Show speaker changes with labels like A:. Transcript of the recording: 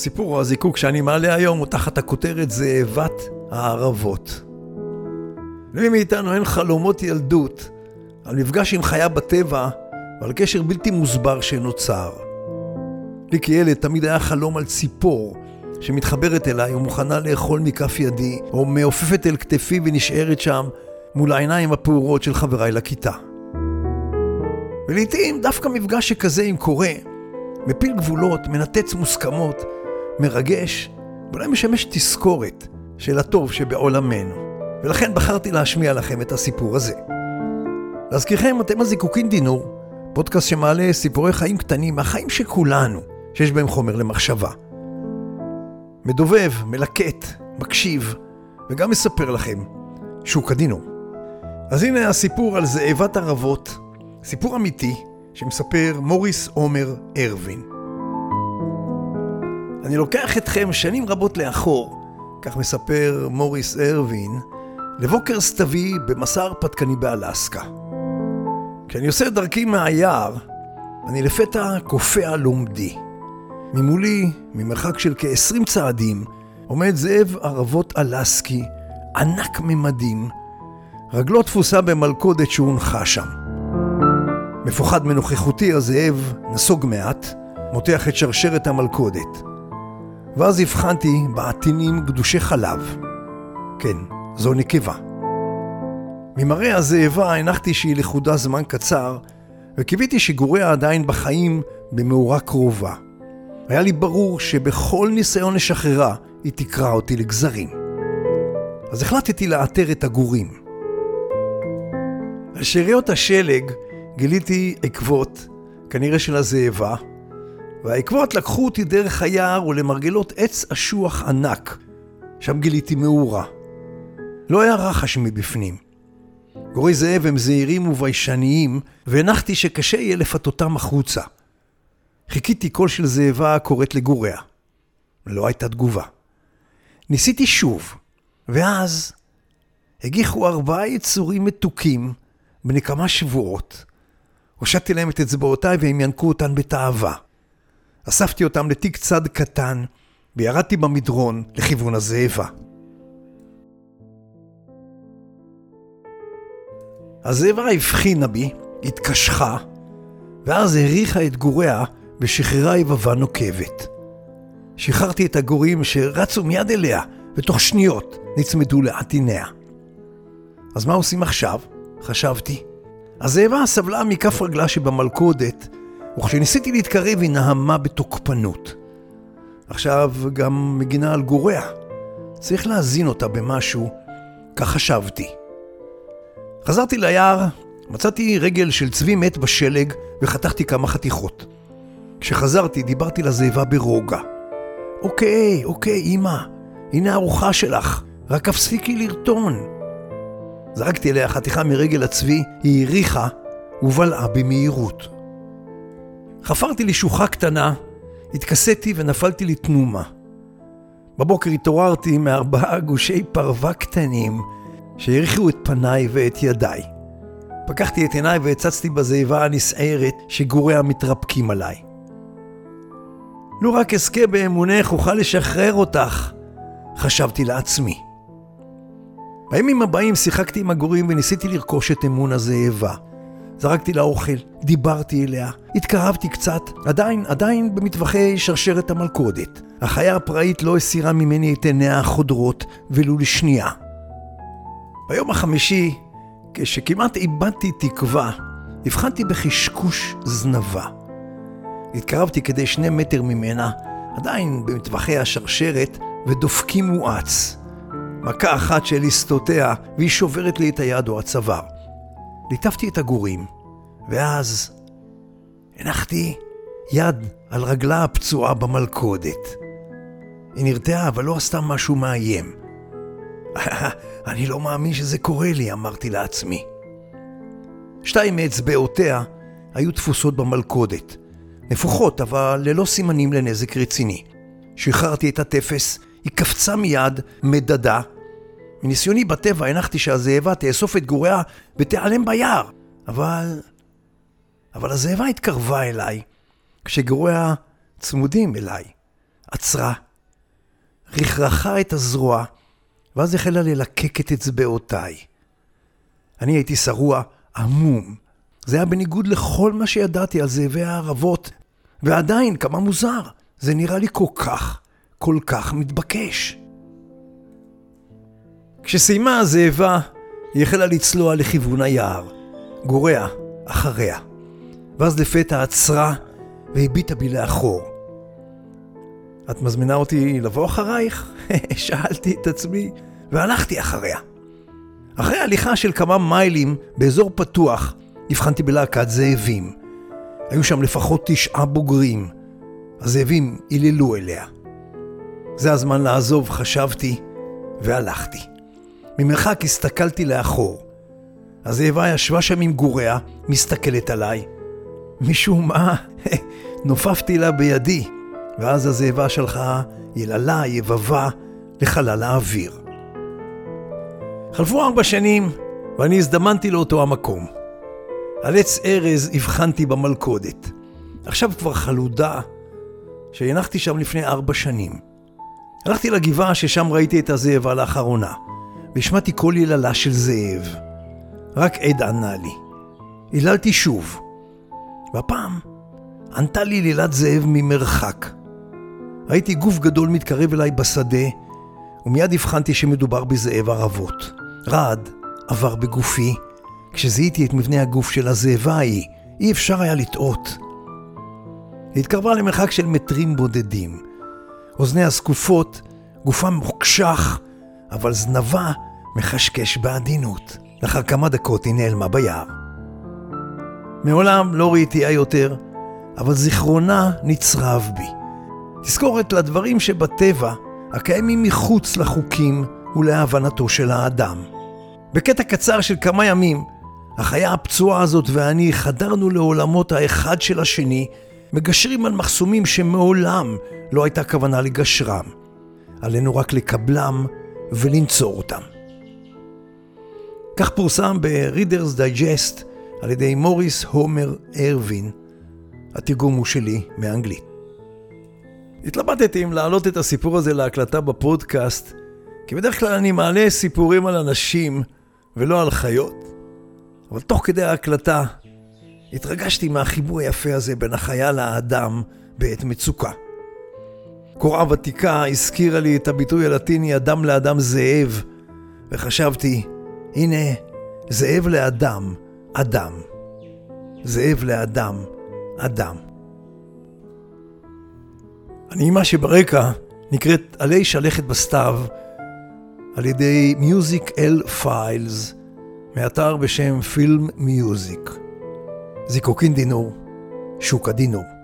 A: הסיפור או הזיקוק שאני מעלה היום הוא תחת הכותרת זאבת הערבות. למי מאיתנו אין חלומות ילדות על מפגש עם חיה בטבע ועל קשר בלתי מוסבר שנוצר. לי כילד תמיד היה חלום על ציפור שמתחברת אליי ומוכנה לאכול מכף ידי, או מעופפת אל כתפי ונשארת שם מול העיניים הפעורות של חבריי לכיתה. ולעיתים דווקא מפגש שכזה עם קורא, מפיל גבולות, מנתץ מוסכמות, מרגש, ואולי משמש תזכורת של הטוב שבעולמנו. ולכן בחרתי להשמיע לכם את הסיפור הזה. להזכירכם, אתם הזיקוקין דינור, פודקאסט שמעלה סיפורי חיים קטנים מהחיים של כולנו, שיש בהם חומר למחשבה. מדובב, מלקט, מקשיב, וגם מספר לכם שהוא כדינור. אז הנה הסיפור על זאבת ערבות, סיפור אמיתי שמספר מוריס עומר ארווין. אני לוקח אתכם שנים רבות לאחור, כך מספר מוריס ארווין, לבוקר סתווי במסע הרפתקני באלסקה. כשאני עושה את דרכי מהיער, אני לפתע קופע לומדי. ממולי, ממרחק של כ-20 צעדים, עומד זאב ערבות אלסקי, ענק ממדים, רגלו תפוסה במלכודת שהונחה שם. מפוחד מנוכחותי הזאב נסוג מעט, מותח את שרשרת המלכודת. ואז הבחנתי בעטינים גדושי חלב. כן, זו נקבה. ממראה הזאבה הנחתי שהיא לכודה זמן קצר, וקיוויתי שגוריה עדיין בחיים במאורה קרובה. היה לי ברור שבכל ניסיון לשחררה, היא תקרע אותי לגזרים. אז החלטתי לאתר את הגורים. על שאריות השלג גיליתי עקבות, כנראה של הזאבה, והעקבות לקחו אותי דרך היער ולמרגלות עץ אשוח ענק, שם גיליתי מאורה. לא היה רחש מבפנים. גורי זאב הם זהירים וביישניים, והנחתי שקשה יהיה לפתותם החוצה. חיכיתי קול של זאבה הקוראת לגוריה. לא הייתה תגובה. ניסיתי שוב, ואז הגיחו ארבעה יצורים מתוקים בני כמה שבועות. הושטתי להם את אצבעותיי והם ינקו אותן בתאווה. אספתי אותם לתיק צד קטן וירדתי במדרון לכיוון הזאבה. הזאבה הבחינה בי, התקשחה, ואז הריחה את גוריה ושחררה יבבה נוקבת. שחררתי את הגורים שרצו מיד אליה, ותוך שניות נצמדו לעטיניה. אז מה עושים עכשיו? חשבתי. הזאבה סבלה מכף רגלה שבמלכודת, וכשניסיתי להתקרב היא נהמה בתוקפנות. עכשיו גם מגינה על גוריה. צריך להזין אותה במשהו, כך חשבתי. חזרתי ליער, מצאתי רגל של צבי מת בשלג וחתכתי כמה חתיכות. כשחזרתי דיברתי לזאבה ברוגע. אוקיי, אוקיי, אמא, הנה הארוחה שלך, רק הפסיקי לרטון. זרקתי אליה חתיכה מרגל הצבי, היא הריחה ובלעה במהירות. חפרתי לי שוחה קטנה, התכסיתי ונפלתי לתנומה. בבוקר התעוררתי מארבעה גושי פרווה קטנים שהריחו את פניי ואת ידיי. פקחתי את עיניי והצצתי בזיבה הנסערת שגוריה מתרפקים עליי. לו רק אזכה באמונך אוכל לשחרר אותך, חשבתי לעצמי. בימים הבאים שיחקתי עם הגורים וניסיתי לרכוש את אמון הזאבה. זרקתי לה אוכל, דיברתי אליה, התקרבתי קצת, עדיין, עדיין במטווחי שרשרת המלכודת. החיה הפראית לא הסירה ממני את עיניה החודרות, ולו לשנייה. ביום החמישי, כשכמעט איבדתי תקווה, הבחנתי בחשקוש זנבה. התקרבתי כדי שני מטר ממנה, עדיין במטווחי השרשרת, ודופקי מואץ. מכה אחת של ליסטותיה, והיא שוברת לי את היד או הצוואר. ליטפתי את הגורים, ואז הנחתי יד על רגלה הפצועה במלכודת. היא נרתעה, אבל לא עשתה משהו מאיים. אני לא מאמין שזה קורה לי, אמרתי לעצמי. שתיים מאצבעותיה היו תפוסות במלכודת. נפוחות, אבל ללא סימנים לנזק רציני. שחררתי את הטפס, היא קפצה מיד, מדדה. מניסיוני בטבע הנחתי שהזאבה תאסוף את גוריה ותיעלם ביער. אבל... אבל הזאבה התקרבה אליי, כשגוריה צמודים אליי. עצרה, רכרכה את הזרוע, ואז החלה ללקק את אצבעותיי. אני הייתי שרוע עמום. זה היה בניגוד לכל מה שידעתי על זאבי הערבות, ועדיין, כמה מוזר, זה נראה לי כל כך, כל כך מתבקש. כשסיימה הזאבה, היא החלה לצלוע לכיוון היער, גורע אחריה, ואז לפתע עצרה והביטה בי לאחור. את מזמינה אותי לבוא אחרייך? שאלתי את עצמי, והלכתי אחריה. אחרי הליכה של כמה מיילים באזור פתוח, הבחנתי בלהקת זאבים. היו שם לפחות תשעה בוגרים. הזאבים היללו אליה. זה הזמן לעזוב, חשבתי, והלכתי. ממרחק הסתכלתי לאחור. הזאבה ישבה שם עם גוריה, מסתכלת עליי. משום מה, נופפתי לה בידי, ואז הזאבה שלחה יללה, יבבה, לחלל האוויר. חלפו ארבע שנים, ואני הזדמנתי לאותו המקום. על עץ ארז הבחנתי במלכודת. עכשיו כבר חלודה, שהנחתי שם לפני ארבע שנים. הלכתי לגבעה ששם ראיתי את הזאבה לאחרונה, והשמעתי קול יללה של זאב. רק עד ענה לי. היללתי שוב, והפעם ענתה לי לילת זאב ממרחק. ראיתי גוף גדול מתקרב אליי בשדה, ומיד הבחנתי שמדובר בזאב ערבות. רעד עבר בגופי, כשזיהיתי את מבנה הגוף של הזאבה ההיא, אי אפשר היה לטעות. היא התקרבה למרחק של מטרים בודדים. אוזניה זקופות, גופה מוקשח, אבל זנבה מחשקש בעדינות. לאחר כמה דקות היא נעלמה ביער. מעולם לא ראיתיה יותר, אבל זיכרונה נצרב בי. תזכורת לדברים שבטבע, הקיימים מחוץ לחוקים ולהבנתו של האדם. בקטע קצר של כמה ימים, החיה הפצועה הזאת ואני חדרנו לעולמות האחד של השני, מגשרים על מחסומים שמעולם לא הייתה כוונה לגשרם. עלינו רק לקבלם ולנצור אותם. כך פורסם ב-Reader's Digest על ידי מוריס הומר ארווין. התרגום הוא שלי מאנגלית. התלבטתי אם להעלות את הסיפור הזה להקלטה בפודקאסט, כי בדרך כלל אני מעלה סיפורים על אנשים ולא על חיות. אבל תוך כדי ההקלטה התרגשתי מהחיבור היפה הזה בין החיה לאדם בעת מצוקה. קוראה ותיקה הזכירה לי את הביטוי הלטיני אדם לאדם זאב, וחשבתי, הנה, זאב לאדם, אדם. זאב לאדם, אדם. הנעימה שברקע נקראת עלי שלכת בסתיו על ידי מיוזיק אל פיילס מאתר בשם פילם מיוזיק. זיקוקין דינור, שוק הדינור.